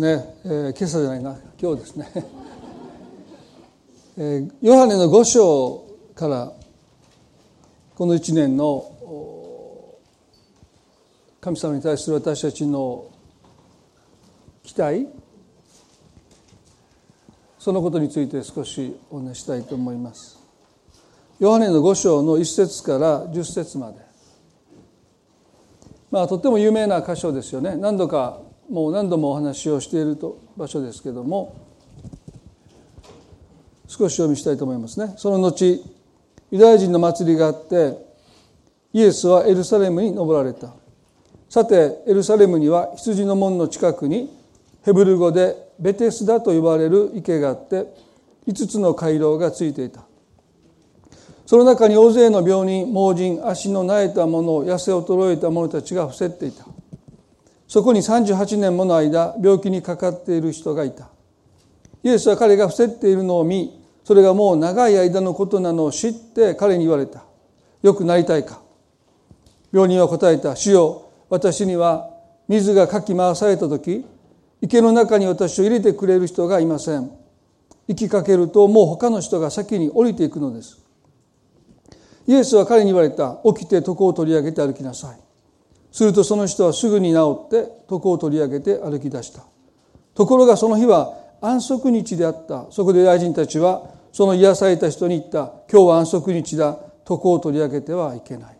ね、えー、今朝じゃないな。今日ですね、えー、ヨハネの5章からこの1年の神様に対する私たちの期待そのことについて少しお話したいと思います。ヨハネの5章の1節から10節まで。まあとっても有名な箇所ですよね。何度かもう何度もお話をしている場所ですけども少し読みしたいと思いますね。その後ユダヤ人の祭りがあってイエスはエルサレムに登られた。さてエルサレムには羊の門の近くにヘブル語でベテスダと呼ばれる池があって5つの回廊がついていた。その中に大勢の病人盲人足の苗えた者痩せ衰えた者たちが伏せっていた。そこに38年もの間病気にかかっている人がいた。イエスは彼が伏せっているのを見それがもう長い間のことなのを知って彼に言われた。よくなりたいか。病人は答えた。主よ私には水がかき回された時池の中に私を入れてくれる人がいません。行きかけるともう他の人が先に降りていくのです。イエスは彼に言われた。起きて床を取り上げて歩きなさい。するとその人はすぐに治って床を取り上げて歩き出した。ところがその日は安息日であった。そこで大臣たちはその癒された人に言った。今日は安息日だ。床を取り上げてはいけない。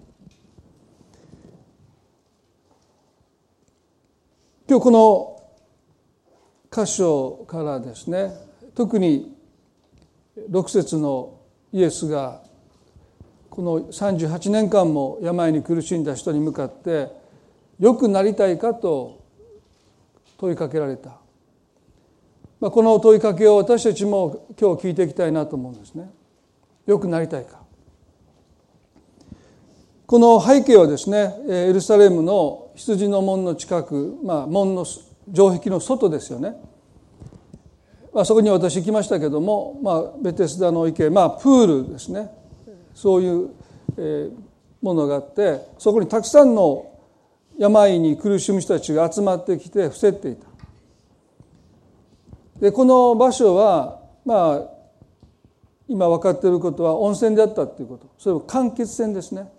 今日この箇所からですね特に6節のイエスがこの38年間も病に苦しんだ人に向かって良くなりたいかと問いかけられた、まあ、この問いかけを私たちも今日聞いていきたいなと思うんですね。良くなりたいか。この背景はですねエルサレムの羊の門の近く、まあ、門の城壁の外ですよね、まあ、そこに私行きましたけども、まあ、ベテスダの池、まあ、プールですね。そういう、えー、ものがあってそこにたくさんの病に苦しむ人たちが集まってきて伏せっていた。でこの場所はまあ今分かっていることは温泉であったということ。それも間欠泉ですね。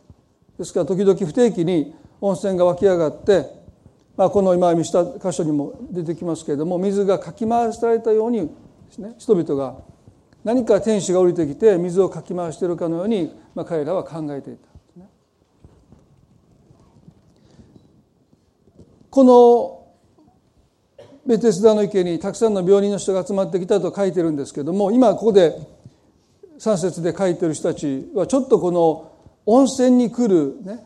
ですから時々不定期に温泉が湧き上がって、まあ、この今見した箇所にも出てきますけれども水がかき回されたようにですね人々が何か天使が降りてきて水をかき回しているかのように、まあ、彼らは考えていた。このベテスダの池にたくさんの病人の人が集まってきたと書いてるんですけども今ここで3節で書いてる人たちはちょっとこの温泉に来るね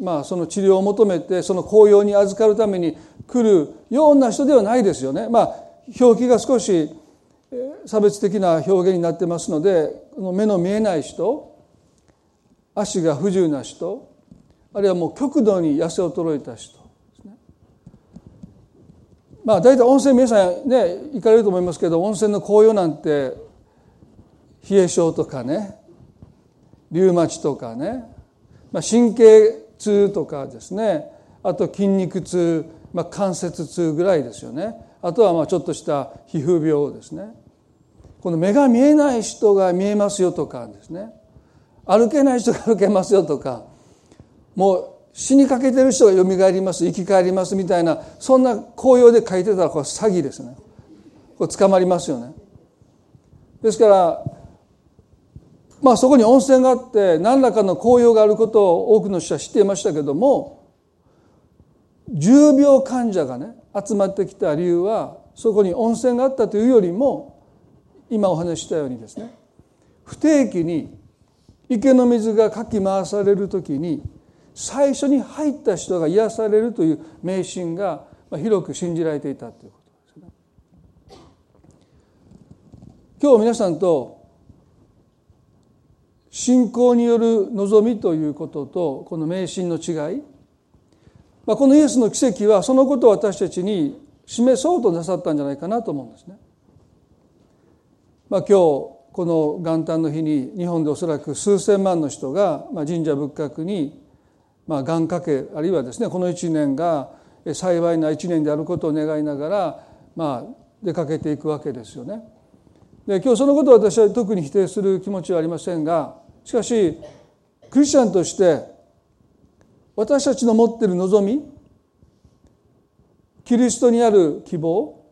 まあその治療を求めてその紅葉に預かるために来るような人ではないですよね。まあ表記が少し差別的な表現になってますので目の見えない人足が不自由な人あるいはもう極度に痩せ衰えた人まあ大体温泉皆さんね行かれると思いますけど温泉の紅葉なんて冷え性とかねリウマチとかね、まあ、神経痛とかですねあと筋肉痛、まあ、関節痛ぐらいですよね。あとはまあちょっとした皮膚病ですね。この目が見えない人が見えますよとかですね。歩けない人が歩けますよとかもう死にかけてる人がよみがえります生き返りますみたいなそんな紅葉で書いてたらこれ詐欺ですね。これ捕まりますよね。ですからまあそこに温泉があって何らかの紅葉があることを多くの人は知っていましたけども重病患者がね集まってきた理由はそこに温泉があったというよりも今お話ししたようにですね不定期に池の水がかき回される時に最初に入った人が癒されるという迷信が広く信じられていたということですね。今日皆さんと信仰による望みということとこの迷信の違い、まあ、このイエスの奇跡はそのことを私たちに示そうとなさったんじゃないかなと思うんですね。まあ、今日この元旦の日に日本でおそらく数千万の人が神社仏閣にまあ、願掛けあるいはですねこの1年が幸いな1年であることを願いながらまあ出かけていくわけですよね。で今日そのことを私は特に否定する気持ちはありませんがしかしクリスチャンとして私たちの持っている望みキリストにある希望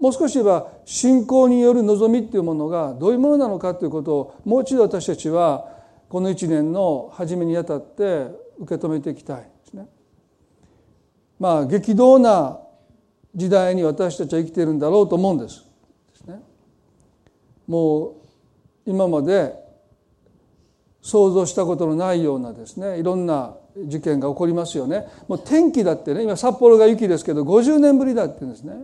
もう少し言えば信仰による望みっていうものがどういうものなのかということをもう一度私たちはこの一年の初めにあたって受け止めていきたいですね。まあ激動な時代に私たちは生きているんだろうと思うんです。ですね、もう今まで想像したことのないようなですねいろんな事件が起こりますよね。もう天気だってね今札幌が雪ですけど50年ぶりだって言うんですね。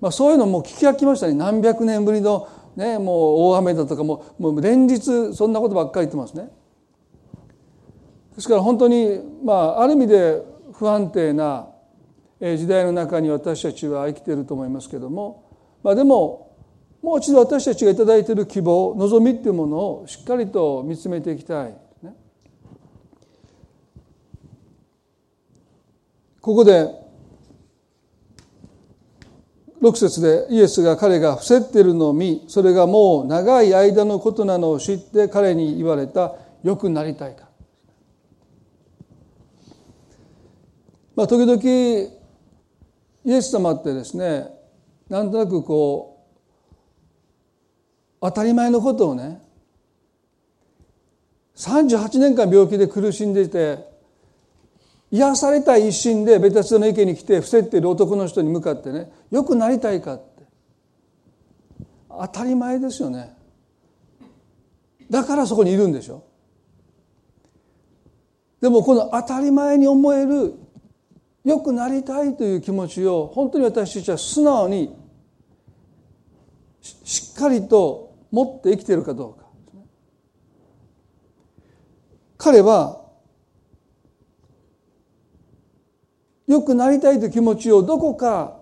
まあ、そういうのも聞き飽きましたね何百年ぶりの、ね、もう大雨だとかももう連日そんなことばっかり言ってますね。ですから本当にまあある意味で不安定な時代の中に私たちは生きていると思いますけども、まあ、でももう一度私たちが頂いている希望望みっていうものをしっかりと見つめていきたい。ここで6節でイエスが彼が伏せっているのを見それがもう長い間のことなのを知って彼に言われたよくなりたいか。まあ、時々イエス様ってですねなんとなくこう当たり前のことをね38年間病気で苦しんでいて癒されたい一心でベテスの池に来て伏せっている男の人に向かってねよくなりたいかって。当たり前ですよね。だからそこにいるんでしょ。でもこの当たり前に思えるよくなりたいという気持ちを本当に私たちは素直にしっかりと持って生きているかどうか。彼は良くなりたいという気持ちをどこか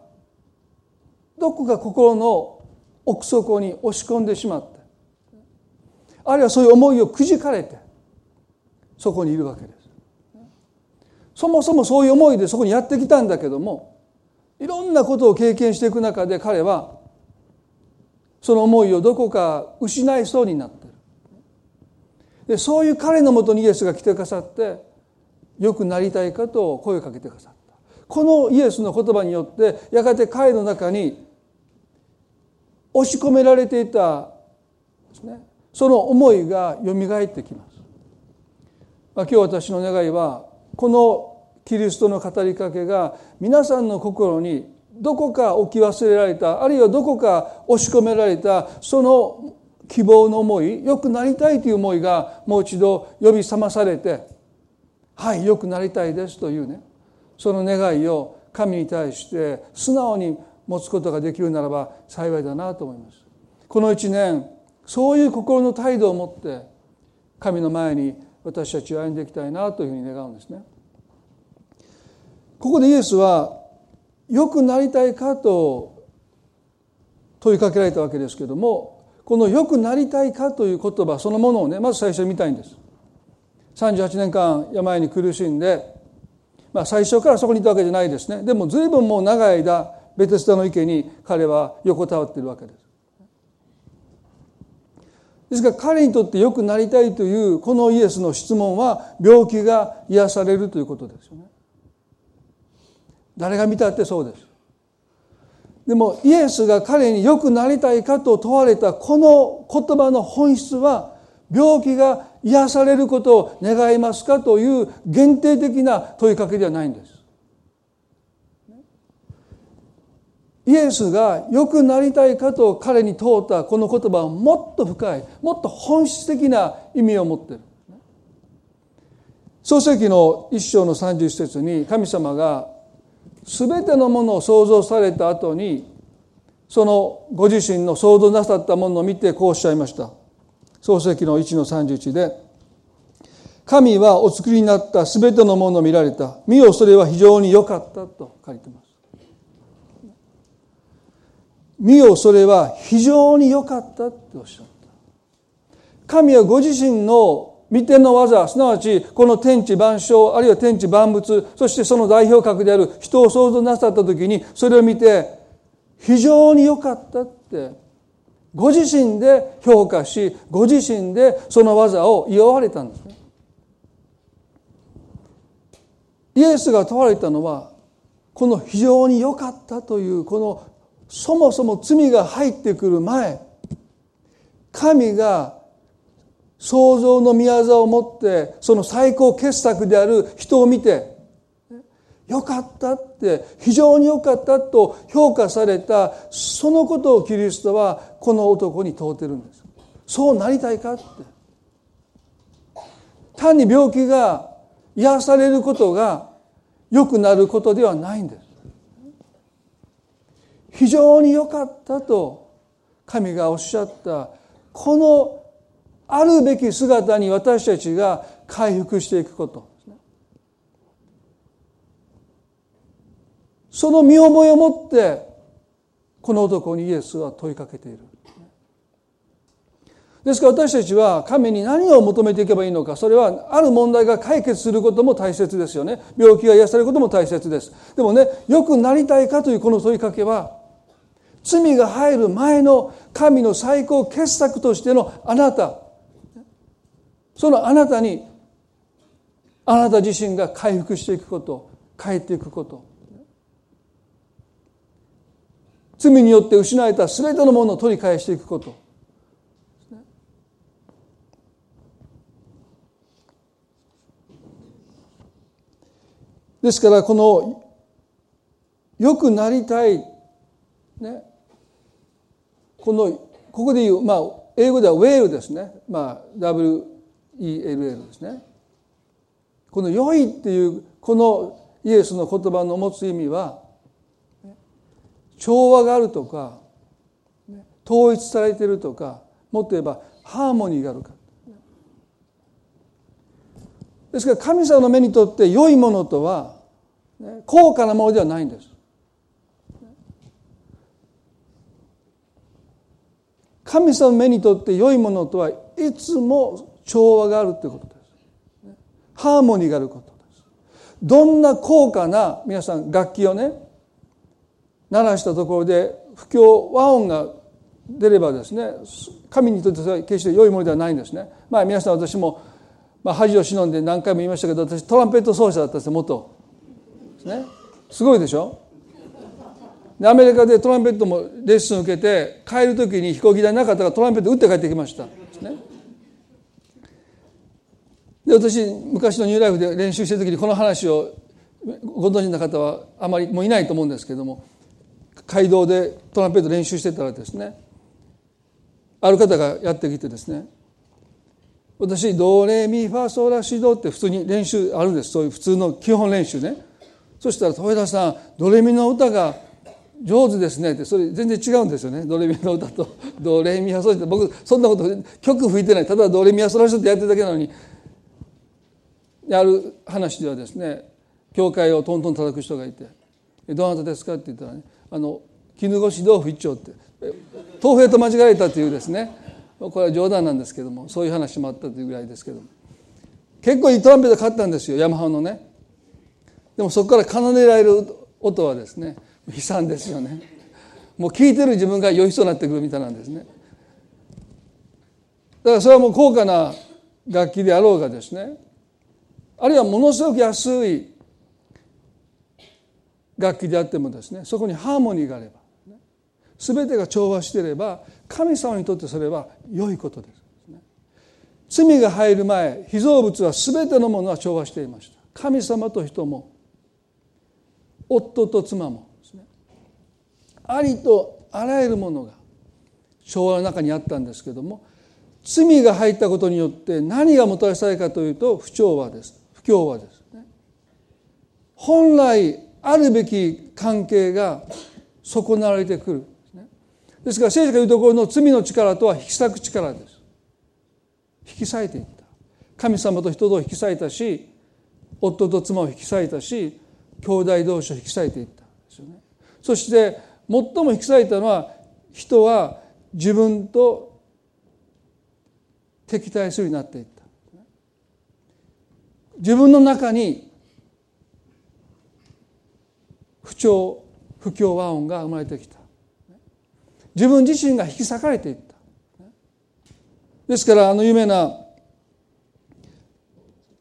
どこか心の奥底に押し込んでしまってあるいはそういう思いをくじかれてそこにいるわけです。そもそもそういう思いでそこにやってきたんだけどもいろんなことを経験していく中で彼はその思いをどこか失いそうになってる。でそういう彼のもとにイエスが来てくださってよくなりたいかと声をかけてくださった。このイエスの言葉によってやがて彼の中に押し込められていたですね。その思いがよみがえってきます。まあ、今日私の願いはこのキリストの語りかけが皆さんの心にどこか置き忘れられたあるいはどこか押し込められたその希望の思い良くなりたいという思いがもう一度呼び覚まされてはい良くなりたいですというねその願いを神に対して素直に持つことができるならば幸いだなと思います。この一年そういう心の態度を持って神の前に私たちは歩んでいきたいなというふうに願うんですね。ここでイエスは良くなりたいかと問いかけられたわけですけどもこの良くなりたいかという言葉そのものをねまず最初に見たいんです。38年間病に苦しんでまあ、最初からそこにいたわけじゃないですね。でも随分もう長い間ベテスタの池に彼は横たわっているわけです。ですから彼にとって良くなりたいというこのイエスの質問は病気が癒されるということですよね。誰が見たってそうですでもイエスが彼に良くなりたいかと問われたこの言葉の本質は病気が癒されることを願いますかという限定的な問いかけではないんです。イエスが良くなりたいかと彼に問うたこの言葉はもっと深いもっと本質的な意味を持っている。創世記の一章の31節に神様が全てのものを創造された後にそのご自身の創造なさったものを見てこうおっしゃいました。創世記の1の31で神はお作りになったすべてのものを見られた。見よそれは非常に良かったと書いてます。見よそれは非常に良かったっておっしゃった。神はご自身の見ての技すなわちこの天地万象あるいは天地万物そしてその代表格である人を創造なさった時にそれを見て非常に良かったってご自身で評価しご自身でその技を祝われたんですね。イエスが問われたのはこの非常に良かったというこのそもそも罪が入ってくる前神が創造の宮業を持ってその最高傑作である人を見て良かったって非常に良かったと評価されたそのことをキリストはこの男に問うてるんです。そうなりたいかって。単に病気が癒されることが良くなることではないんです。非常に良かったと神がおっしゃった。このあるべき姿に私たちが回復していくこと。その見覚えを持ってこの男にイエスは問いかけている。ですから私たちは神に何を求めていけばいいのかそれはある問題が解決することも大切ですよね。病気が癒されることも大切です。でもね良くなりたいかというこの問いかけは罪が入る前の神の最高傑作としてのあなたそのあなたにあなた自身が回復していくこと帰っていくこと。罪によって失われた全てのものを取り返していくこと。ですからこの良くなりたいねこのここで言うまあ英語ではウェールですね。まあ ELL ですね。この良いっていうこのイエスの言葉の持つ意味は調和があるとか統一されているとかもっと言えばハーモニーがあるか。ですから神様の目にとって良いものとは高価なものではないんです。神様の目にとって良いものとはいつも調和があるということですハーモニーがあることですどんな高価な皆さん楽器をね鳴らしたところで不協和音が出ればですね神にとっては決して良いものではないんですね。まあ皆さん私も、まあ、恥を忍んで何回も言いましたけど私トランペット奏者だったんですよ元。すね。すごいでしょでアメリカでトランペットもレッスン受けて帰る時に飛行機代なかったからトランペット打って帰ってきました。ですね。で私昔のニューライフで練習してる時にこの話をご存知の方はあまりもういないと思うんですけども街道でトランペット練習してたらですねある方がやってきてですね私ドレミファソラシドって普通に練習あるんです。そういう普通の基本練習ね。そしたら豊田さんドレミの歌が上手ですねってそれ全然違うんですよね。ドレミの歌とドレミファソラシド。僕そんなこと曲吹いてない。ただドレミファソラシドってやってるだけなのにある話ではですね教会をトントン叩く人がいて「どなたですか?」って言ったらねあの絹ごし豆腐一丁って豆腐と間違えたというですねこれは冗談なんですけどもそういう話もあったというぐらいですけども。結構いいトランペット買ったんですよヤマハのね。でもそこから奏でられる音はですね悲惨ですよね。もう聴いてる自分が酔いそうになってくるみたいなんですね。だからそれはもう高価な楽器であろうがですねあるいはものすごく安い楽器であってもですねそこにハーモニーがあれば全てが調和していれば神様にとってそれは良いことです。罪が入る前被造物は全てのものは調和していました神様と人も夫と妻もですねありとあらゆるものが調和の中にあったんですけども罪が入ったことによって何がもたらされたかというと不調和です不協和ですね本来あるべき関係が損なわれてくるですから聖書が言うところの罪の力とは引き裂く力です。引き裂いていった。神様と人と引き裂いたし夫と妻を引き裂いたし兄弟同士を引き裂いていったですよね。そして最も引き裂いたのは人は自分と敵対するようになっていった。自分の中に不調不協和音が生まれてきた。自分自身が引き裂かれていった。ですからあの有名な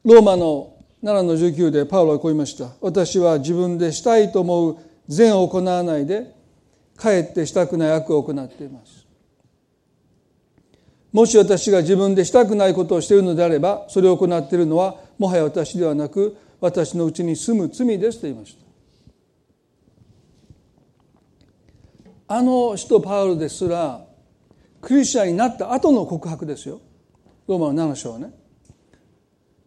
ローマの7の19でパウロはこう言いました。私は自分でしたいと思う善を行わないでかえってしたくない悪を行っています。もし私が自分でしたくないことをしているのであればそれを行っているのはもはや私ではなく私のうちに住む罪ですと言いました。あの使徒パウルですらクリスチャンになった後の告白ですよ。ローマの7章はね。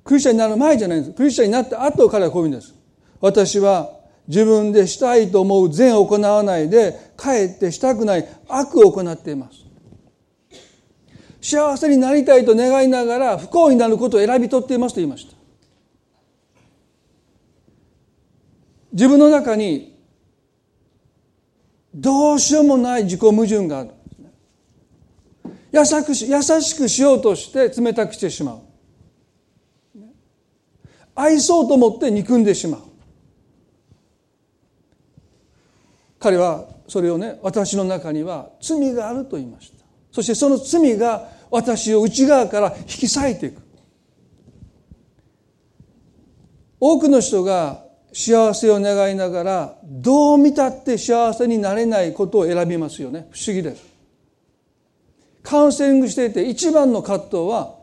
クリスチャンになる前じゃないんです。クリスチャンになった後彼はこういうんです。私は自分でしたいと思う善を行わないでかえってしたくない悪を行っています。幸せになりたいと願いながら不幸になることを選び取っていますと言いました。自分の中にどうしようもない自己矛盾がある。優しく優しくしようとして冷たくしてしまう。愛そうと思って憎んでしまう。彼はそれをね私の中には罪があると言いました。そしてその罪が私を内側から引き裂いていく。多くの人が幸せを願いながらどう見たって幸せになれないことを選びますよね。不思議です。カウンセリングしていて一番の葛藤は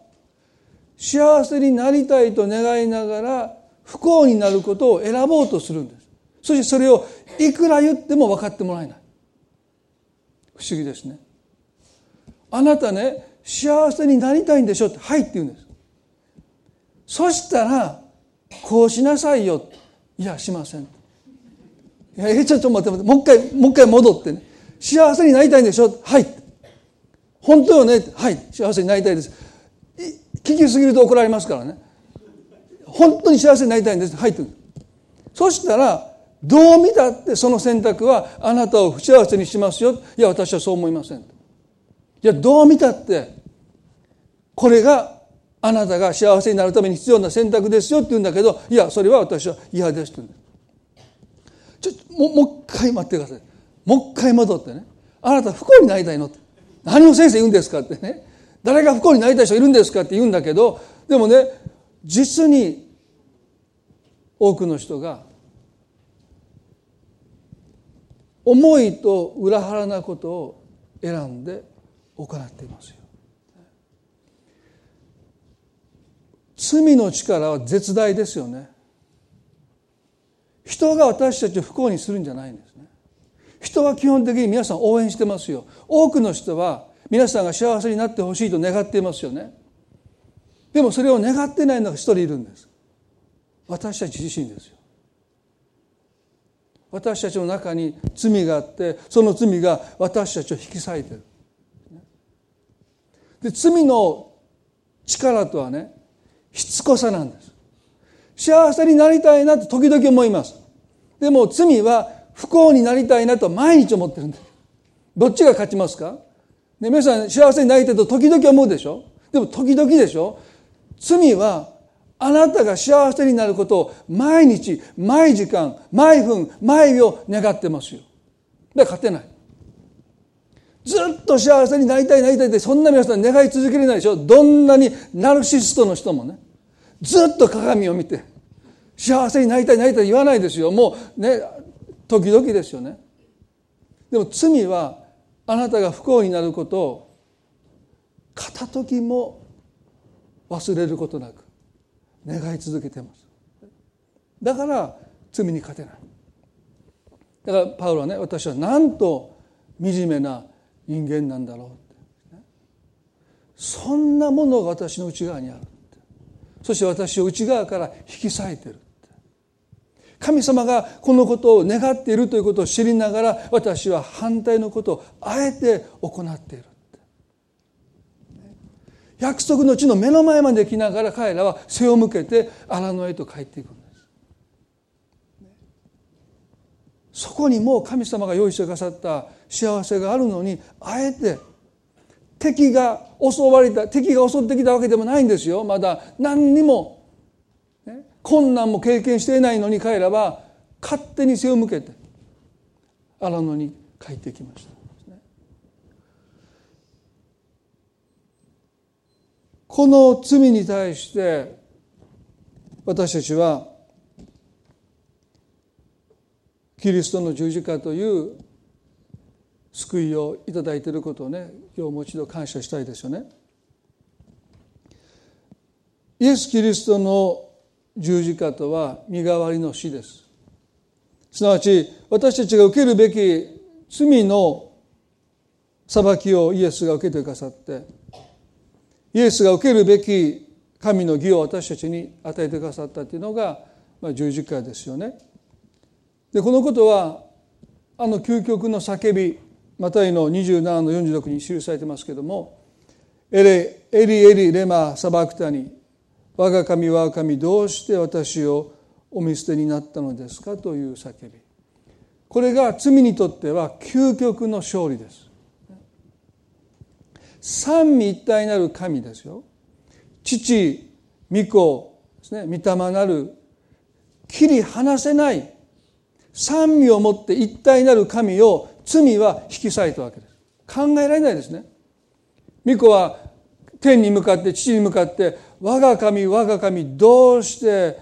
幸せになりたいと願いながら不幸になることを選ぼうとするんです。そしてそれをいくら言っても分かってもらえない。不思議ですね。あなたね幸せになりたいんでしょって「はい」って言うんです。そしたらこうしなさいよいやしません。いやえちょっと待って待って。もう一回もう一回戻ってね。幸せになりたいんでしょ？はい。本当よね？はい。幸せになりたいです。聞きすぎると怒られますからね。本当に幸せになりたいんです。入ってくるそしたらどう見たってその選択はあなたを不幸せにしますよ。いや私はそう思いません。いやどう見たってこれがあなたが幸せになるために必要な選択ですよって言うんだけどいやそれは私は嫌ですって言うんちょももう一回待ってください。もう一回戻ってね。あなた不幸になりたいのって。何を先生言うんですかってね。誰が不幸になりたい人いるんですかって言うんだけどでもね実に多くの人が思いと裏腹なことを選んで行っていますよ。罪の力は絶大ですよね。人が私たちを不幸にするんじゃないんですね。人は基本的に皆さん応援してますよ。多くの人は皆さんが幸せになってほしいと願っていますよねでもそれを願ってないのが一人いるんです私たち自身ですよ私たちの中に罪があってその罪が私たちを引き裂いてるで罪の力とはねしつこさなんです。幸せになりたいなって時々思います。でも罪は不幸になりたいなと毎日思ってるんですどっちが勝ちますか？ね、皆さん幸せになりたいと時々思うでしょ？でも時々でしょ？罪はあなたが幸せになることを毎日、毎時間、毎分、毎秒願ってますよ。だから勝てない。ずっと幸せになりたいなりたいってそんな皆さん願い続けれないでしょどんなにナルシストの人もね。ずっと鏡を見て幸せになりたいなりたい言わないですよ。もうね、時々ですよね。でも罪はあなたが不幸になることを片時も忘れることなく願い続けてますだから罪に勝てないだからパウロはね私はなんと惨めな人間なんだろうって。そんなものが私の内側にあるそして私を内側から引き裂いてる神様がこのことを願っているということを知りながら私は反対のことをあえて行っている約束の地の目の前まで来ながら彼らは背を向けて荒野へと帰っていくんです。そこにもう神様が用意してくださった幸せがあるのにあえて敵が襲われた敵が襲ってきたわけでもないんですよまだ何にも、ね、困難も経験していないのに彼らは勝手に背を向けて荒野に帰ってきました。この罪に対して私たちはキリストの十字架という救いをいただいていることをね今日もう一度感謝したいですよね。イエス・キリストの十字架とは身代わりの死です。すなわち私たちが受けるべき罪の裁きをイエスが受けてくださってイエスが受けるべき神の義を私たちに与えてくださったというのが、まあ、十字架ですよね。でこのことはあの究極の叫びマタイの27の46に記されてますけども「エレエリエリレマサバクタニ我が神我が神どうして私をお見捨てになったのですか?」という叫びこれが罪にとっては究極の勝利です三位一体なる神ですよ父御子ですね御霊なる切り離せない三位をもって一体なる神を罪は引き裂いたわけです。考えられないですね。御子は天に向かって父に向かって我が神我が神どうして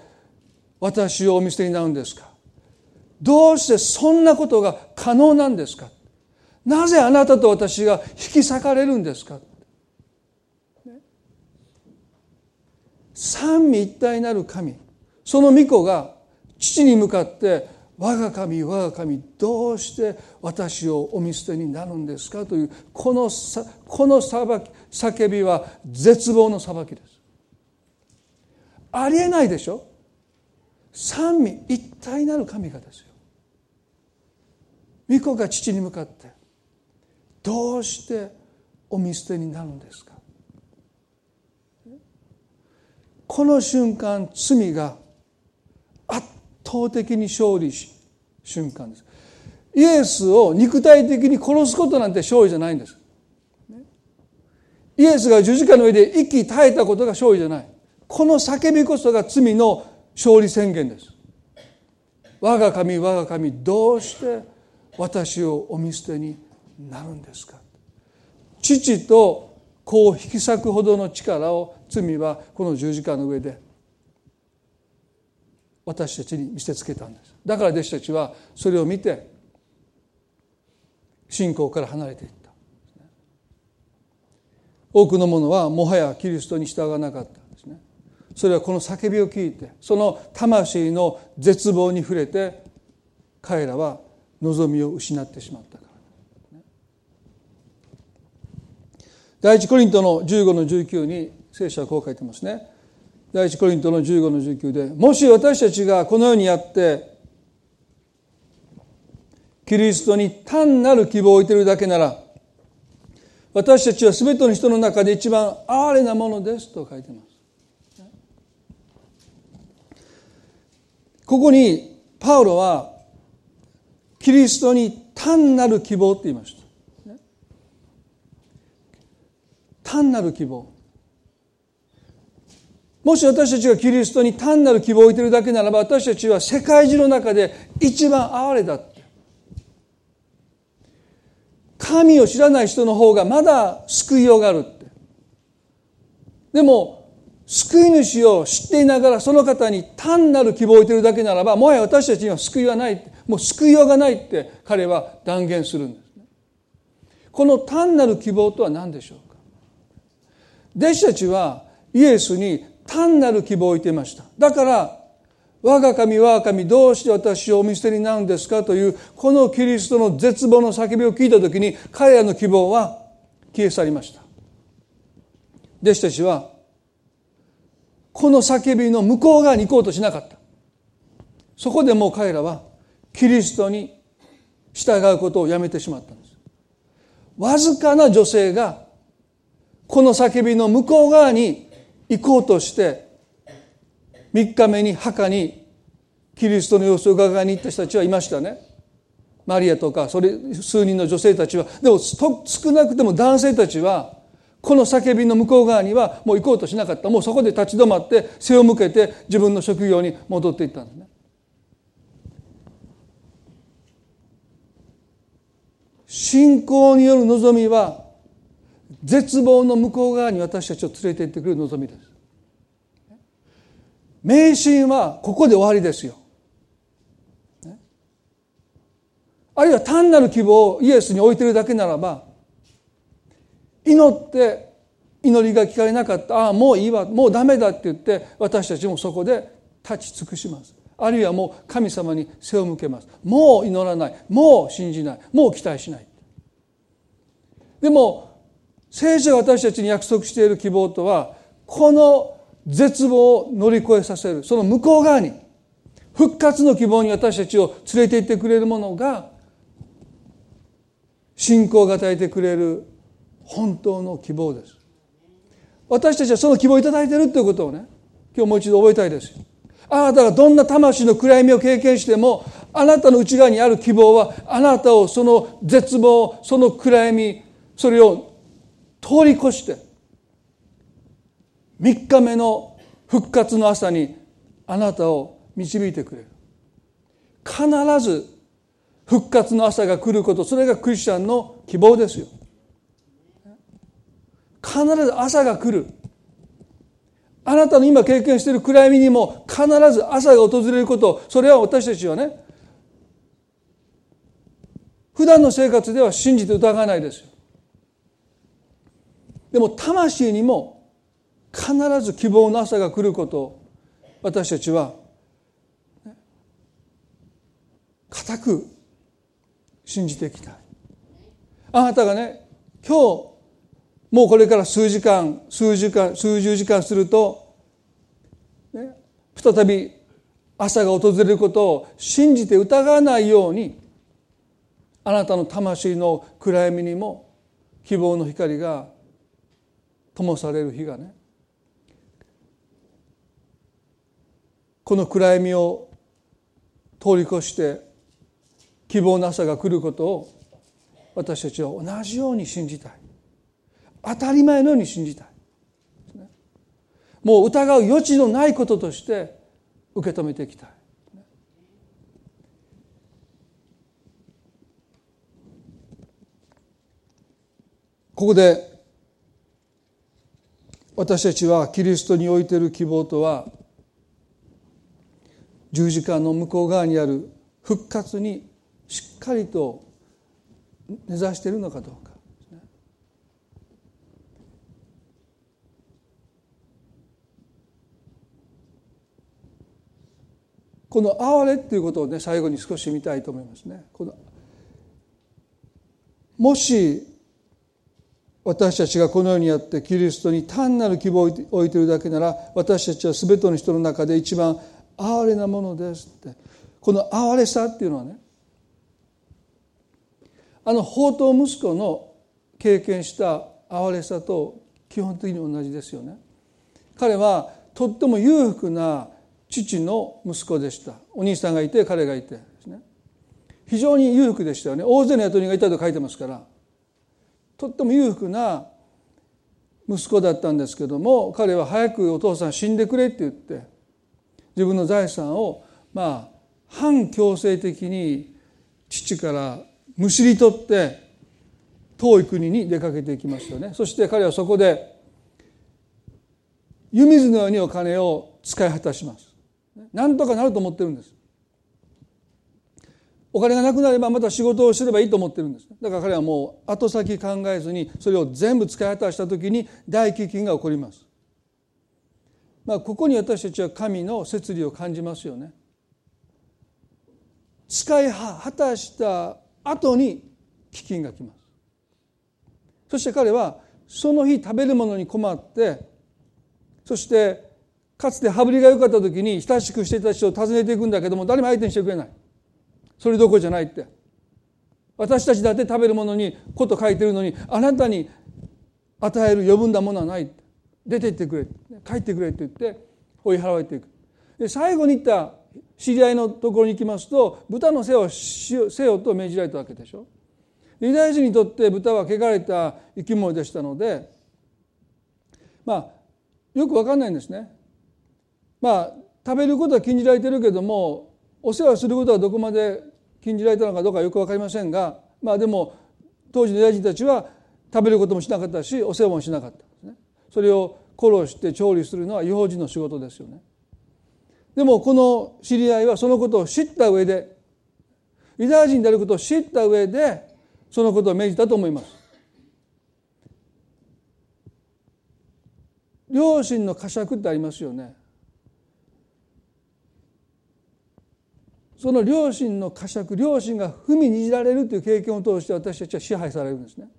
私をお見捨てになるんですか？どうしてそんなことが可能なんですか？なぜあなたと私が引き裂かれるんですか？三位一体なる神その御子が父に向かって我が神我が神どうして私をお見捨てになるんですかというこのこの裁き叫びは絶望の裁きです。ありえないでしょ？三位一体なる神がですよ。御子が父に向かってどうしてお見捨てになるんですか？この瞬間罪が倒的に勝利し瞬間です。イエスを肉体的に殺すことなんて勝利じゃないんです。イエスが十字架の上で息絶えたことが勝利じゃない。この叫びこそが罪の勝利宣言です。我が神我が神どうして私をお見捨てになるんですか？父と子を引き裂くほどの力を罪はこの十字架の上で私たちに見せつけたんです。だから弟子たちはそれを見て信仰から離れていった。多くの者はもはやキリストに従わなかったんですね。それはこの叫びを聞いてその魂の絶望に触れて彼らは望みを失ってしまったから第一コリントの15の19に聖書はこう書いてますね。第一コリントの15の19でもし私たちがこのようにやってキリストに単なる希望を置いているだけなら私たちは全ての人の中で一番哀れなものですと書いてます。ここにパウロはキリストに単なる希望って言いました。単なる希望。もし私たちがキリストに単なる希望を置いているだけならば私たちは世界中の中で一番哀れだって。神を知らない人の方がまだ救いようがあるって。でも救い主を知っていながらその方に単なる希望を置いているだけならばもはや私たちには救いはない。もう救いようがないって彼は断言するんですね。この単なる希望とは何でしょうか。弟子たちはイエスに単なる希望を置いていました。だから我が神我が神どうして私をお見捨てになるんですかというこのキリストの絶望の叫びを聞いた時に彼らの希望は消え去りました。弟子たちはこの叫びの向こう側に行こうとしなかった。そこでもう彼らはキリストに従うことをやめてしまったんです。わずかな女性がこの叫びの向こう側に行こうとして3日目に墓にキリストの様子を伺いに行った人たちはいましたね。マリアとかそれ数人の女性たちは。でも少なくても男性たちはこの叫びの向こう側にはもう行こうとしなかった。もうそこで立ち止まって背を向けて自分の職業に戻っていったんですね。信仰による望みは絶望の向こう側に私たちを連れて行ってくれる望みです。迷信はここで終わりですよ。あるいは単なる希望をイエスに置いてるだけならば祈って祈りが聞かれなかったああもういいわもうダメだって言って私たちもそこで立ち尽くします。あるいはもう神様に背を向けます。もう祈らない。もう信じない。もう期待しない。でも聖書が私たちに約束している希望とはこの絶望を乗り越えさせる。その向こう側に復活の希望に私たちを連れて行ってくれるものが信仰が与えてくれる本当の希望です。私たちはその希望をいただいているということをね今日もう一度覚えたいです。あなたがどんな魂の暗闇を経験してもあなたの内側にある希望はあなたをその絶望その暗闇それを通り越して3日目の復活の朝にあなたを導いてくれる。必ず復活の朝が来ることそれがクリスチャンの希望ですよ。必ず朝が来る。あなたの今経験している暗闇にも必ず朝が訪れることそれは私たちはね普段の生活では信じて疑わないですよ。でも魂にも必ず希望の朝が来ることを私たちは固く信じていきたい。あなたがね今日もうこれから数時間数時間数十時間すると、ね、再び朝が訪れることを信じて疑わないようにあなたの魂の暗闇にも希望の光が灯される日がねこの暗闇を通り越して希望の朝が来ることを私たちは同じように信じたい。当たり前のように信じたい。もう疑う余地のないこととして受け止めていきたい。ここで私たちはキリストに置いている希望とは十字架の向こう側にある復活にしっかりと根ざしているのかどうかこの哀れっていうことをね最後に少し見たいと思いますね。このもし私たちがこの世にあってキリストに単なる希望を置いているだけなら私たちは全ての人の中で一番哀れなものですって。この哀れさっていうのはねあの宝刀息子の経験した哀れさと基本的に同じですよね。彼はとっても裕福な父の息子でした。お兄さんがいて彼がいてですね。非常に裕福でしたよね。大勢の雇い人がいたと書いてますから。とっても裕福な息子だったんですけども彼は早くお父さん死んでくれって言って自分の財産をまあ反強制的に父からむしり取って遠い国に出かけていきましたよね。そして彼はそこで湯水のようにお金を使い果たします。なんとかなると思ってるんです。お金がなくなればまた仕事をすればいいと思ってるんです。だから彼はもう後先考えずにそれを全部使い果たした時に大飢饉が起こります。まあここに私たちは神の摂理を感じますよね。使い果たした後に飢饉が来ます。そして彼はその日食べるものに困ってそしてかつて羽振りが良かった時に親しくしていた人を訪ねていくんだけども誰も相手にしてくれない。それどころじゃないって。私たちだって食べるものにこと書いてるのにあなたに与える余分なものはない。出て行ってくれ。帰ってくれって言って追い払われていく。で最後に行った知り合いのところに行きますと豚の世話をせよと命じられたわけでしょ。ユダヤ人にとって豚は汚れた生き物でしたのでまあよく分かんないんですね。まあ食べることは禁じられてるけどもお世話することはどこまで禁じられたのかどうかよく分かりませんがまあでも当時のユダヤ人たちは食べることもしなかったしお世話もしなかったですね。それを殺して調理するのは違法人の仕事ですよね。でもこの知り合いはそのことを知った上でユダヤ人であることを知った上でそのことを命じたと思います。両親の呵責ってありますよね。その両親の呵責両親が踏みにじられるという経験を通して私たちは支配されるんですね。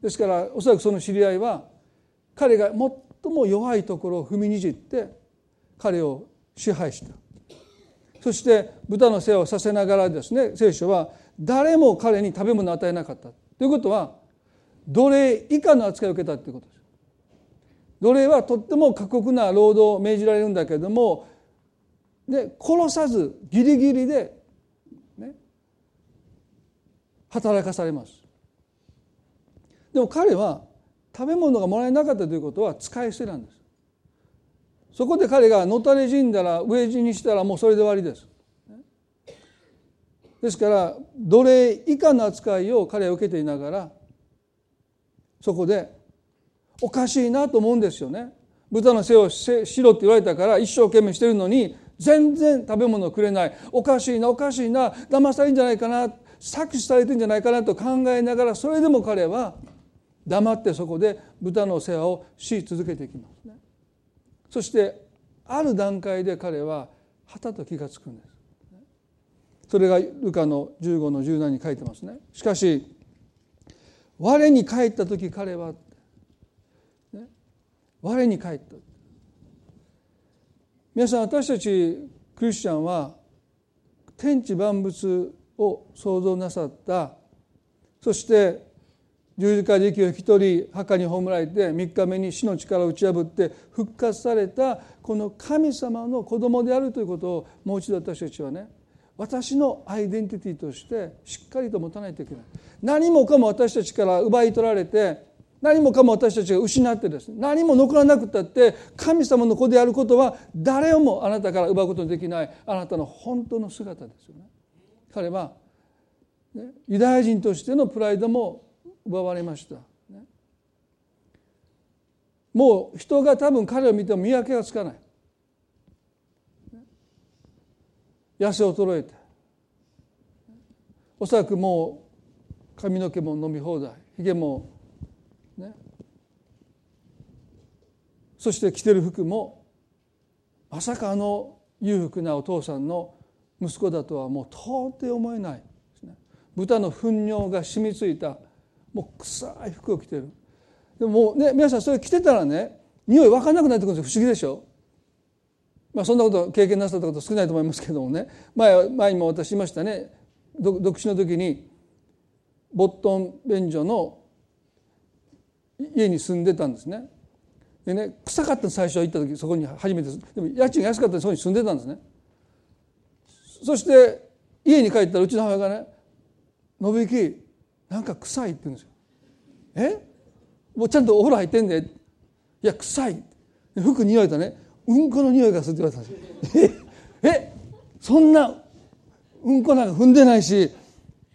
ですからおそらくその知り合いは彼が最も弱いところを踏みにじって彼を支配した。そして豚の世話をさせながらですね聖書は誰も彼に食べ物を与えなかった。ということは奴隷以下の扱いを受けたということです。奴隷はとっても過酷な労働を命じられるんだけれどもで殺さずギリギリで、ね、働かされます。でも彼は食べ物がもらえなかったということは使い捨てなんです。そこで彼がのたれ死んだら飢え死にしたらもうそれで終わりです。ですから奴隷以下の扱いを彼は受けていながらそこでおかしいなと思うんですよね。豚の世話をしろって言われたから一生懸命してるのに全然食べ物をくれない。おかしいなおかしいな。騙されるんじゃないかな。搾取されてるんじゃないかなと考えながらそれでも彼は黙ってそこで豚の世話をし続けていきますね。そしてある段階で彼ははたと気が付くんです。それがルカの15の17に書いてますね。しかし我に帰った時彼は、我に帰った。皆さん私たちクリスチャンは天地万物を創造なさった。そして十字架で息を引き取り墓に葬られて3日目に死の力を打ち破って復活されたこの神様の子供であるということをもう一度私たちはね私のアイデンティティとしてしっかりと持たないといけない。何もかも私たちから奪い取られて何もかも私たちが失ってですね何も残らなくたって神様の子であることは誰をもあなたから奪うことのできないあなたの本当の姿ですよね。彼は、ね、ユダヤ人としてのプライドも奪われました。ね、もう人が多分彼を見ても見分けがつかない。痩せ衰えておそらくもう髪の毛も飲み放題ひげもね、そして着てる服もまさかあの裕福なお父さんの息子だとはもう到底思えない豚の糞尿が染みついたもう臭い服を着てる。でももうね皆さんそれ着てたらね匂い分かんなくなってくるんですよ。不思議でしょ？まあそんなこと経験なさったこと少ないと思いますけどもね。前前にも私言いましたね。独身の時にボットン便所の家に住んでたんですね。でね臭かった最初行った時そこに初めて。でも家賃が安かったんでそこに住んでたんですね。そして家に帰ったらうちの母親がね「信行なんか臭い」って言うんですよ「え？もうちゃんとお風呂入ってんで」いや臭い。服匂いとね。うんこの匂いがするって言われたんですよ。え？え？そんなうんこなんか踏んでないし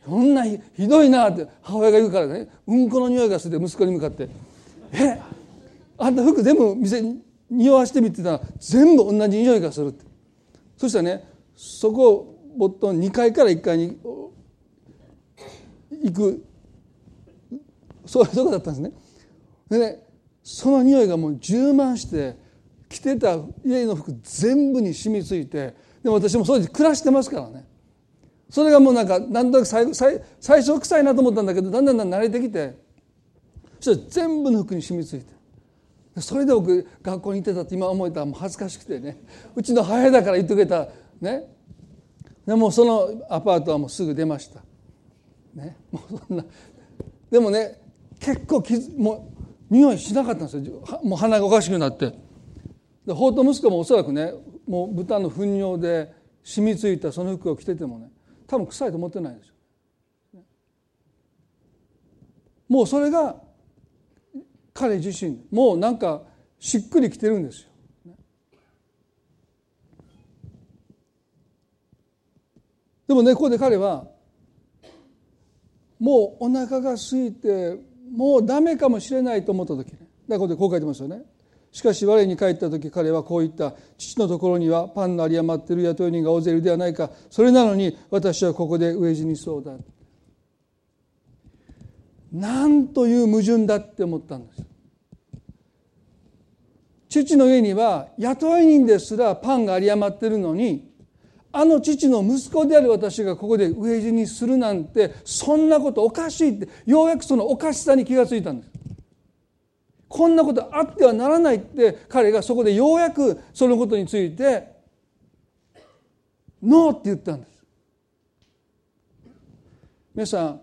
そんなひどいなって母親が言うからね。うんこの匂いがするって息子に向かって「え？あんた服全部店に匂わしてみてたら全部同じ匂いがする」って。そしたらねそこをボットン2階から1階に行くそういうとこだったんですね。でねその匂いがもう充満して着てた家の服全部に染みついてでも私もそれで暮らしてますからね。それがもうなんかなんとなく最最最初臭いなと思ったんだけどだんだんだん慣れてきてそしたら全部の服に染みついて。それで僕学校に行ってたって今思えたらもう恥ずかしくてね。うちの母親だから言ってくれたね。でもそのアパートはもうすぐ出ました。ね。もうそんな。でもね結構きもう匂いしなかったんですよ。もう鼻がおかしくなって。で法と息子もおそらくねもう豚の糞尿で染みついたその服を着ててもね多分臭いと思ってないでしょ。もうそれが彼自身もうなんかしっくりきてるんですよ。でもねここで彼はもうお腹が空いてもうダメかもしれないと思った時ね。だからこう書いてますよね。しかし我に帰った時彼はこう言った。父のところにはパンの有り余っている雇い人が大勢いるではないか。それなのに私はここで飢え死にそうだ。なんという矛盾だって思ったんです父の家には雇い人ですらパンが有り余ってるのにあの父の息子である私がここで飢え死にするなんてそんなことおかしいってようやくそのおかしさに気がついたんです。こんなことあってはならないって彼がそこでようやくそのことについてノーって言ったんです。皆さん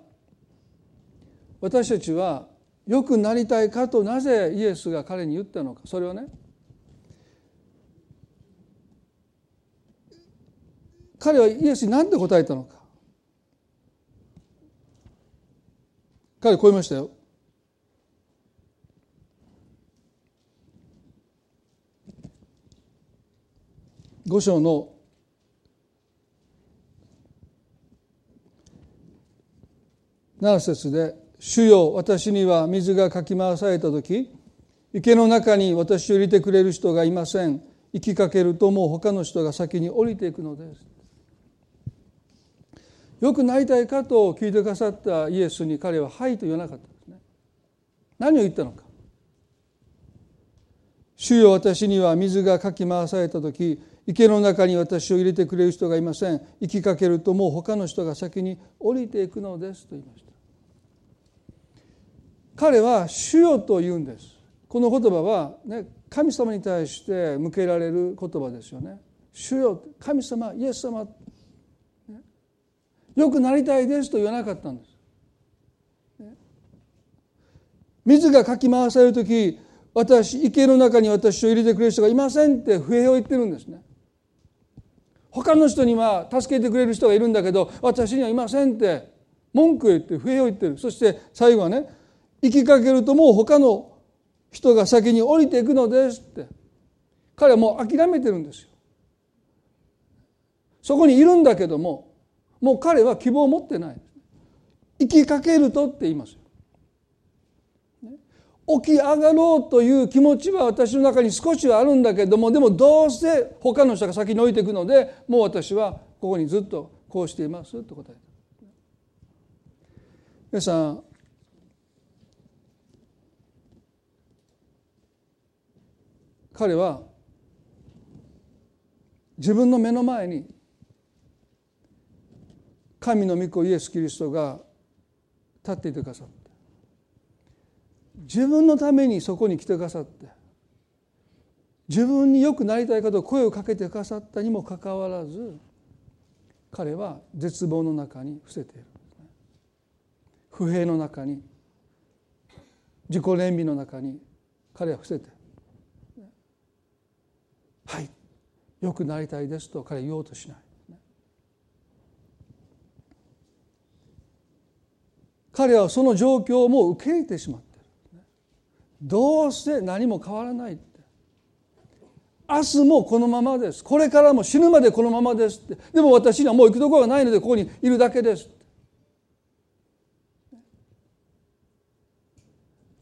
私たちは良くなりたいかとなぜイエスが彼に言ったのか。それをね彼はイエスに何て答えたのか。彼こう言いましたよ。五章の。7節で「主よ私には水がかき回された時池の中に私を入れてくれる人がいません。行きかけるともう他の人が先に降りていくのです」よくなりたいかと聞いてくださったイエスに彼は「はい」と言わなかったんですね。何を言ったのか。主よ私には水がかき回された時池の中に私を入れてくれる人がいません。行きかけるともう他の人が先に降りていくのですと言いました。彼は「主よ」と言うんですこの言葉は、ね、神様に対して向けられる言葉ですよね。主よ神様イエス様よくなりたいですと言わなかったんです。水がかき回される時私池の中に私を入れてくれる人がいませんって不平を言ってるんですね。他の人には助けてくれる人がいるんだけど私にはいませんって文句を言って不平を言ってるそして最後はね行きかけるともう他の人が先に降りていくのですって彼はもう諦めてるんですよ。そこにいるんだけどももう彼は希望を持ってない。行きかけるとって言いますよ。起き上がろうという気持ちは私の中に少しはあるんだけどもでもどうせ他の人が先に置いていくのでもう私はここにずっとこうしていますと答えた。皆さん彼は自分の目の前に神の御子イエス・キリストが立っていてくださって自分のためにそこに来てくださって。自分に良くなりたいかと声をかけてくださったにもかかわらず彼は絶望の中に伏せている。不平の中に自己憐憫の中に彼は伏せてはい。良くなりたいですと彼は言おうとしない。彼はその状況をもう受け入れてしまってる。どうせ何も変わらないって。明日もこのままです。これからも死ぬまでこのままですって。でも私にはもう行くところがないのでここにいるだけです。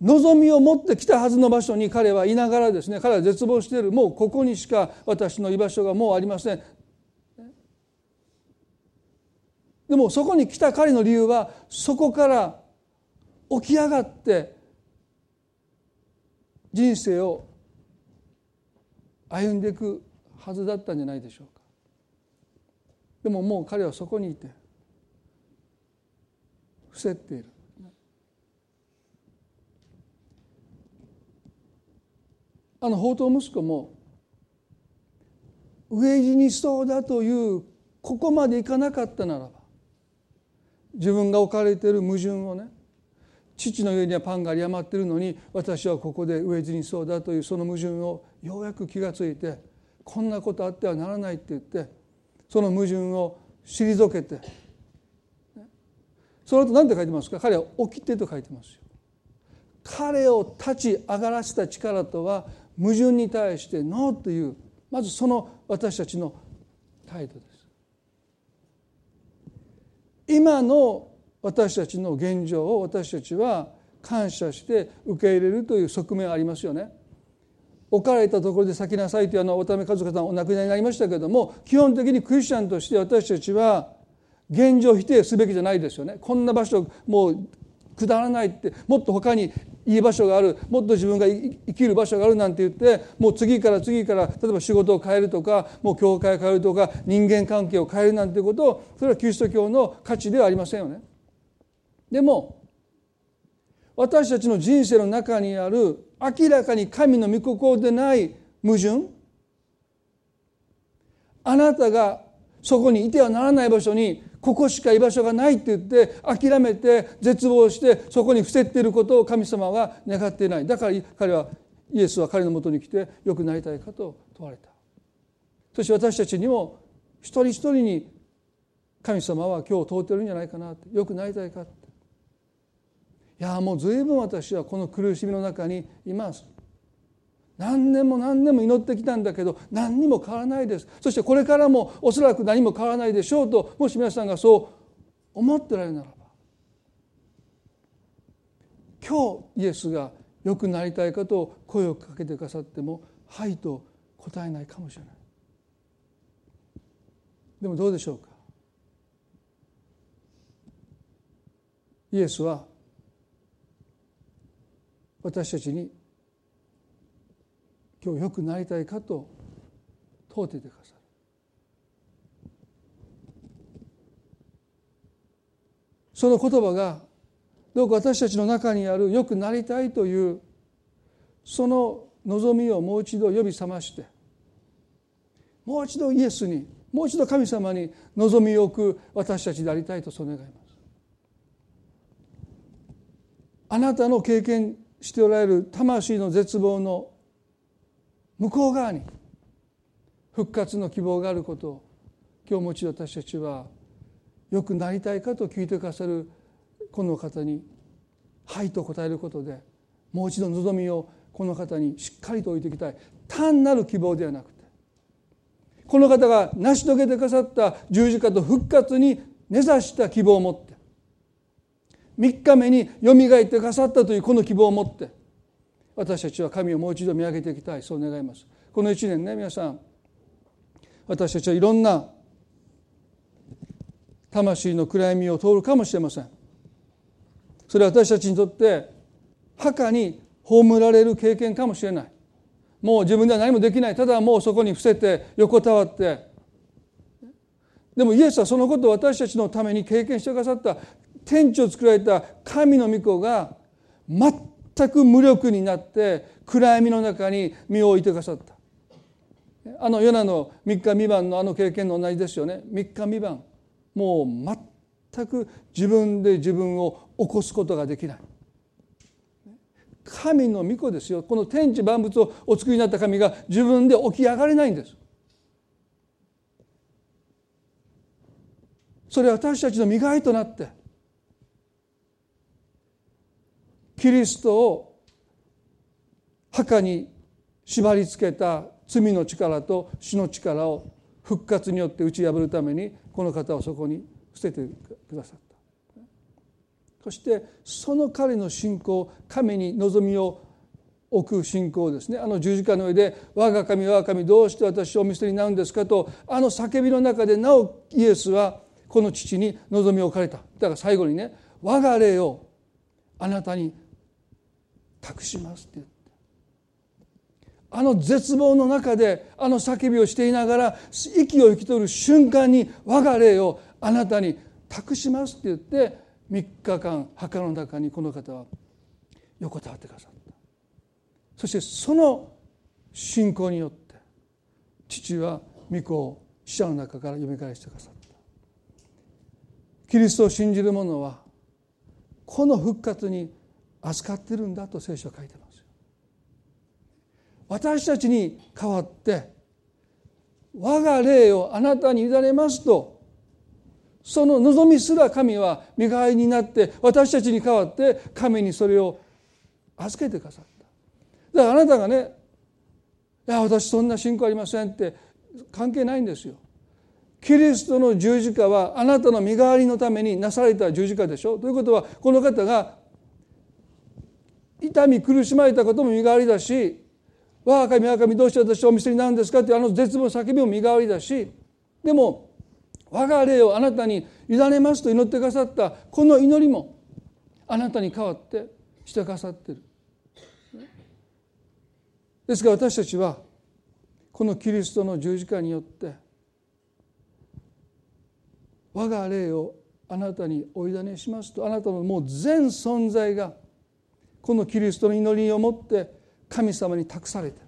望みを持ってきたはずの場所に彼はいながらですね彼は絶望している。もうここにしか私の居場所がもうありません。でもそこに来た彼の理由はそこから起き上がって人生を歩んでいくはずだったんじゃないでしょうか。でももう彼はそこにいて伏せっている。あの宝刀息子も飢え死にそうだというここまでいかなかったならば自分が置かれている矛盾をね父の家にはパンが有り余ってるのに私はここで飢え死にそうだというその矛盾をようやく気がついてこんなことあってはならないって言ってその矛盾を退けてその後何て書いてますか？彼は起きてと書いてますよ。彼を立ち上がらせた力とは矛盾に対してノーというまずその私たちの態度です。今の私たちの現状を私たちは感謝して受け入れるという側面ありますよね。置かれたところで咲きなさいというあの渡辺和子さんお亡くなりになりましたけれども基本的にクリスチャンとして私たちは現状否定すべきじゃないですよね。こんな場所もうくだらないってもっと他にいい場所があるもっと自分が生きる場所があるなんて言ってもう次から次から例えば仕事を変えるとかもう教会を変えるとか人間関係を変えるなんていうことをそれはキリスト教の価値ではありませんよね。でも私たちの人生の中にある明らかに神の御心でない矛盾あなたがそこにいてはならない場所にここしか居場所がないって言って諦めて絶望してそこに伏せっていることを神様は願っていない。だから彼はイエスは彼のもとに来てよくなりたいかと問われた。そして私たちにも一人一人に神様は今日通ってるんじゃないかなってよくなりたいかって。いやもう随分私はこの苦しみの中にいます。何年も何年も祈ってきたんだけど何にも変わらないです。そしてこれからもおそらく何も変わらないでしょうともし皆さんがそう思ってられるならば今日イエスが良くなりたいかと声をかけてくださっても「はい」と答えないかもしれない。でもどうでしょうか。イエスは私たちに今日良くなりたいかと問うていてくださる。その言葉がどうか私たちの中にある良くなりたいというその望みをもう一度呼び覚ましてもう一度イエスにもう一度神様に望みを置く私たちでありたいとそう願います。あなたの経験しておられる魂の絶望の向こう側に復活の希望があることを今日もう一度私たちはよくなりたいかと聞いてくださるこの方に「はい」と答えることでもう一度望みをこの方にしっかりと置いていきたい。単なる希望ではなくてこの方が成し遂げてくださった十字架と復活に根ざした希望を持って3日目によみがえってくださったというこの希望を持って私たちは神をもう一度見上げていきたいそう願います。この1年ね皆さん私たちはいろんな魂の暗闇を通るかもしれません。それは私たちにとって墓に葬られる経験かもしれない。もう自分では何もできない。ただもうそこに伏せて横たわって。でもイエスはそのことを私たちのために経験してくださった天地を作られた神の御子が全全く無力になって暗闇の中に身を置いてくださった。あのヨナの3日未満のあの経験と同じですよね。3日未満もう全く自分で自分を起こすことができない。神の御子ですよ。この天地万物をお作りになった神が自分で起き上がれないんです。それは私たちの磨いとなってキリストを墓に縛り付けた罪の力と死の力を復活によって打ち破るためにこの方はそこに捨ててくださったそしてその彼の信仰神に望みを置く信仰ですねあの十字架の上で「我が神我が神どうして私をお見捨てになるんですか?」とあの叫びの中でなおイエスはこの父に望みを置かれただから最後にね「我が霊をあなたに託しますって言ってあの絶望の中であの叫びをしていながら息を引き取る瞬間に我が霊をあなたに託しますって言って3日間墓の中にこの方は横たわってくださった。そしてその信仰によって父は御子を死者の中から蘇らせてくださった。キリストを信じる者はこの復活に扱ってるんだと聖書は書いてます私たちに代わって我が霊をあなたに委ねますとその望みすら神は身代わりになって私たちに代わって神にそれを預けてくださった。だからあなたがね「いや私そんな信仰ありません」って関係ないんですよ。キリストの十字架はあなたの身代わりのためになされた十字架でしょ。ということはこの方が痛み苦しまれたことも身代わりだし我が神我が神どうして私はお店になるんですか？ってあの絶望叫びも身代わりだしでも我が霊をあなたに委ねますと祈ってくださったこの祈りもあなたに代わってしてくださってる。ですから私たちはこのキリストの十字架によって我が霊をあなたにお委ねしますとあなたのもう全存在がこのキリストの祈りをもって神様に託されてる。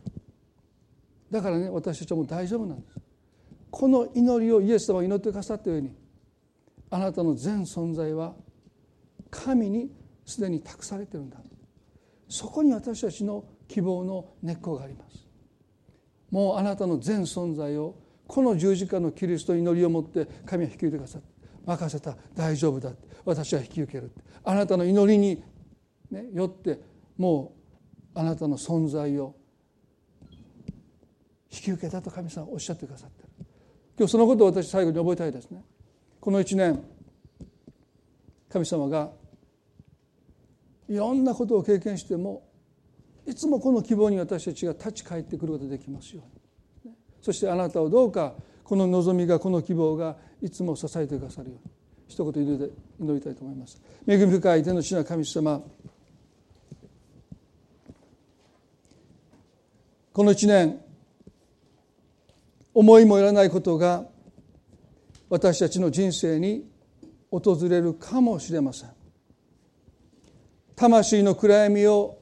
だからね私たちはもう大丈夫なんです。この祈りをイエス様が祈ってくださったようにあなたの全存在は神にすでに託されてるんだ。そこに私たちの希望の根っこがあります。もうあなたの全存在をこの十字架のキリストに祈りを持って神は引き受けてくださって任せた。大丈夫だ私は引き受けるあなたの祈りに、ね、よってもうあなたの存在を引き受けたと神様おっしゃってくださってる。今日そのことを私最後に覚えたいですね。この一年神様がいろんなことを経験してもいつもこの希望に私たちが立ち返ってくることができますように。そしてあなたをどうかこの望みがこの希望がいつも支えてくださるように。一言祈りたいと思います。恵み深い天の地の神様この一年思いもよらないことが私たちの人生に訪れるかもしれません。魂の暗闇を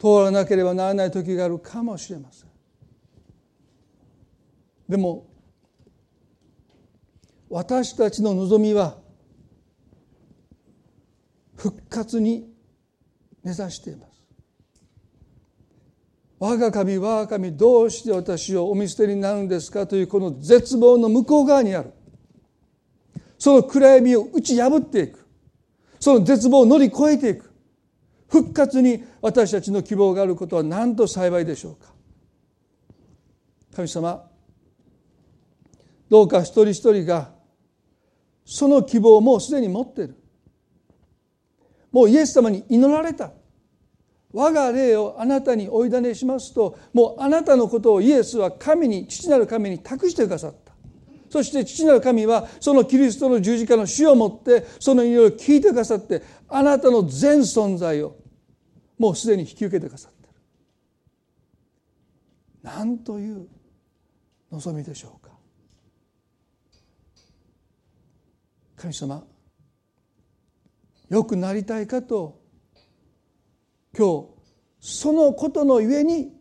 通らなければならない時があるかもしれません。でも私たちの望みは復活に目指しています。我が神我が神どうして私をお見捨てになるんですかというこの絶望の向こう側にある。その暗闇を打ち破っていく。その絶望を乗り越えていく。復活に私たちの希望があることは何と幸いでしょうか。神様どうか一人一人がその希望をもうすでに持っている。もうイエス様に祈られた。我が霊をあなたにお委ねしますともうあなたのことをイエスは神に父なる神に託してくださった。そして父なる神はそのキリストの十字架の死をもってその祈りを聞いてくださってあなたの全存在をもうすでに引き受けてくださっている何という望みでしょうか。神様よくなりたいかと今日そのことのゆえに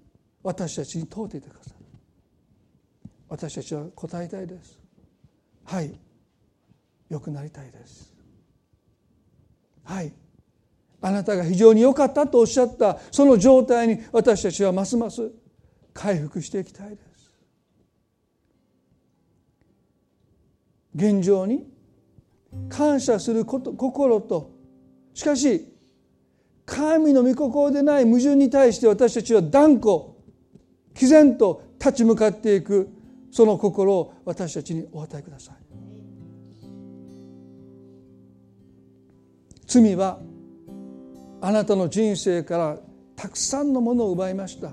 私たちに問うていてくださる私たちは答えたいです。はい。よくなりたいです。はい。あなたが非常に良かったとおっしゃったその状態に私たちはますます回復していきたいです。現状に感謝すること心と。しかし神の御心でない矛盾に対して私たちは断固毅然と立ち向かっていくその心を私たちにお与えください。罪はあなたの人生からたくさんのものを奪いました。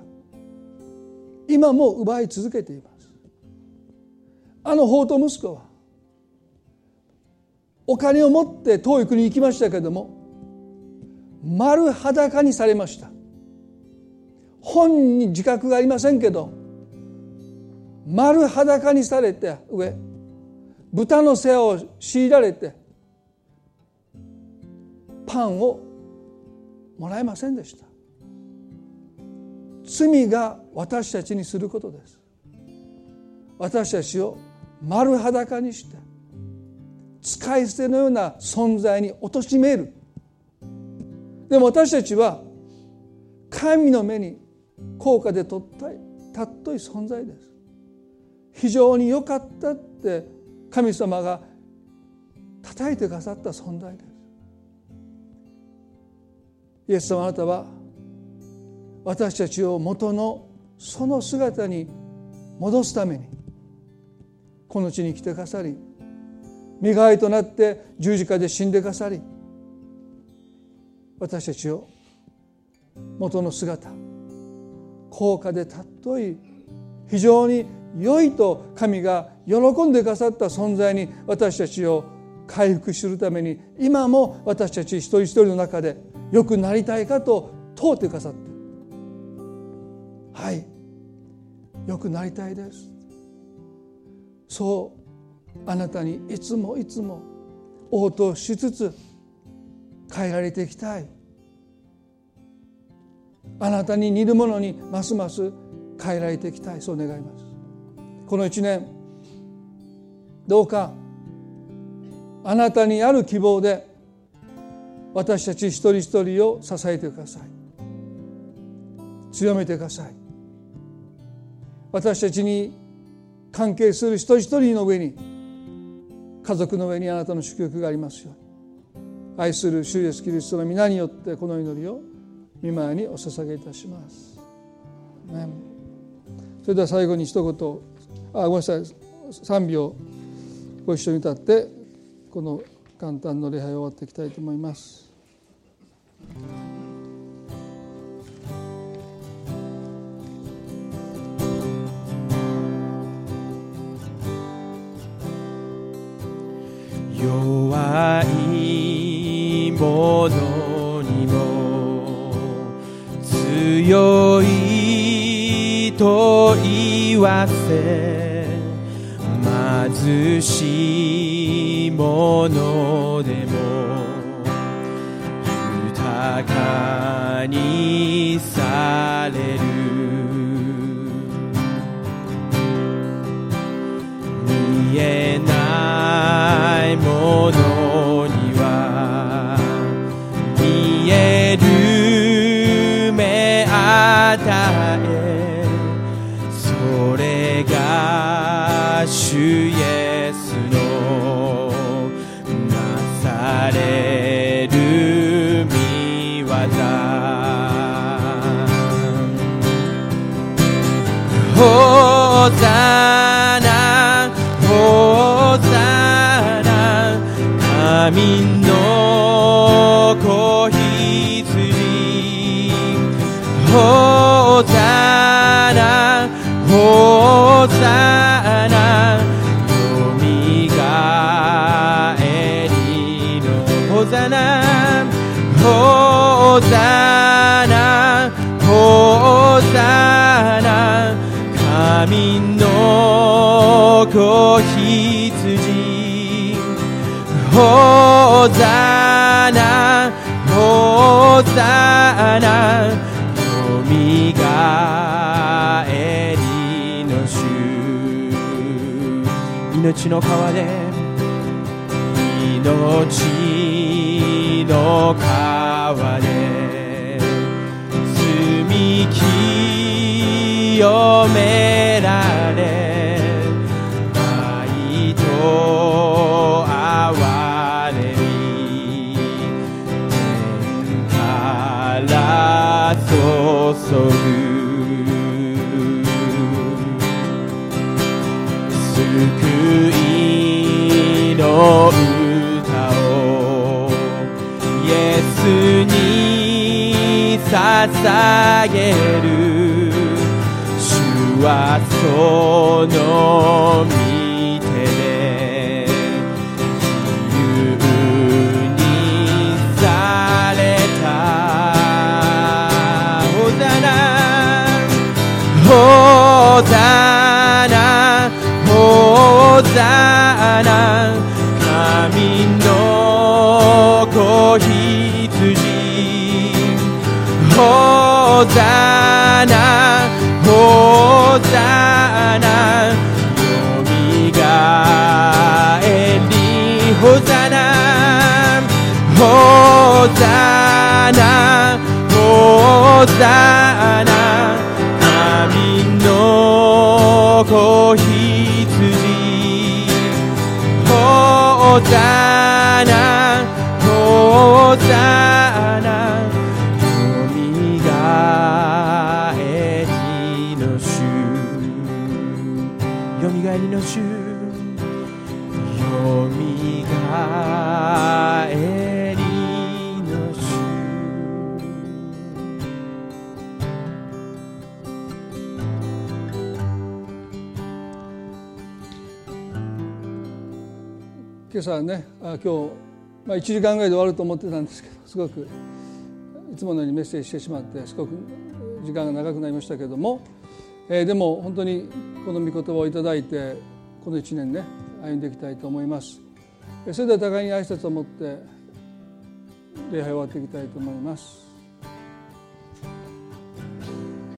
今も奪い続けています。あの法と息子はお金を持って遠い国に行きましたけれども丸裸にされました。本に自覚がありませんけど丸裸にされて上豚の世話を強いられてパンをもらえませんでした。罪が私たちにすることです。私たちを丸裸にして使い捨てのような存在に貶める。でも私たちは神の目に高価でとった尊い存在です。非常に良かったって神様が叩いてくださった存在です。イエス様あなたは私たちを元のその姿に戻すためにこの地に来てくださり身代わりとなって十字架で死んでくださり私たちを元の姿高価で尊い非常に良いと神が喜んでくださった存在に私たちを回復するために今も私たち一人一人の中で良くなりたいかと問うてくださって。はい。良くなりたいですそうあなたにいつもいつも応答しつつ変えられていきたい。あなたに似るものにますます変えられていきたい。そう願います。この一年どうかあなたにある希望で私たち一人一人を支えてください。強めてください。私たちに関係する一人一人の上に家族の上にあなたの祝福がありますように。愛する主イエスキリストの皆によってこの祈りを御前にお捧げいたします。それでは最後に一言あごめんなさい賛美をご一緒に歌ってこの簡単の礼拝を終わっていきたいと思います。弱いものにも強いと言わせ貧しいものでも豊かにさ主イエスのなされる見業。ホザホザナよみがえりの主命の川で。命の川で。澄み清め。捧げる。主はその御手で自由にされた。ホザナホザナホザナホ今日、まあ、1時間ぐらいで終わると思ってたんですけどすごくいつものようにメッセージしてしまってすごく時間が長くなりましたけれども、えー、でも本当にこの御言葉をいただいてこの1年ね歩んでいきたいと思います。それでは互いに挨拶を持って礼拝を終わっていきたいと思います。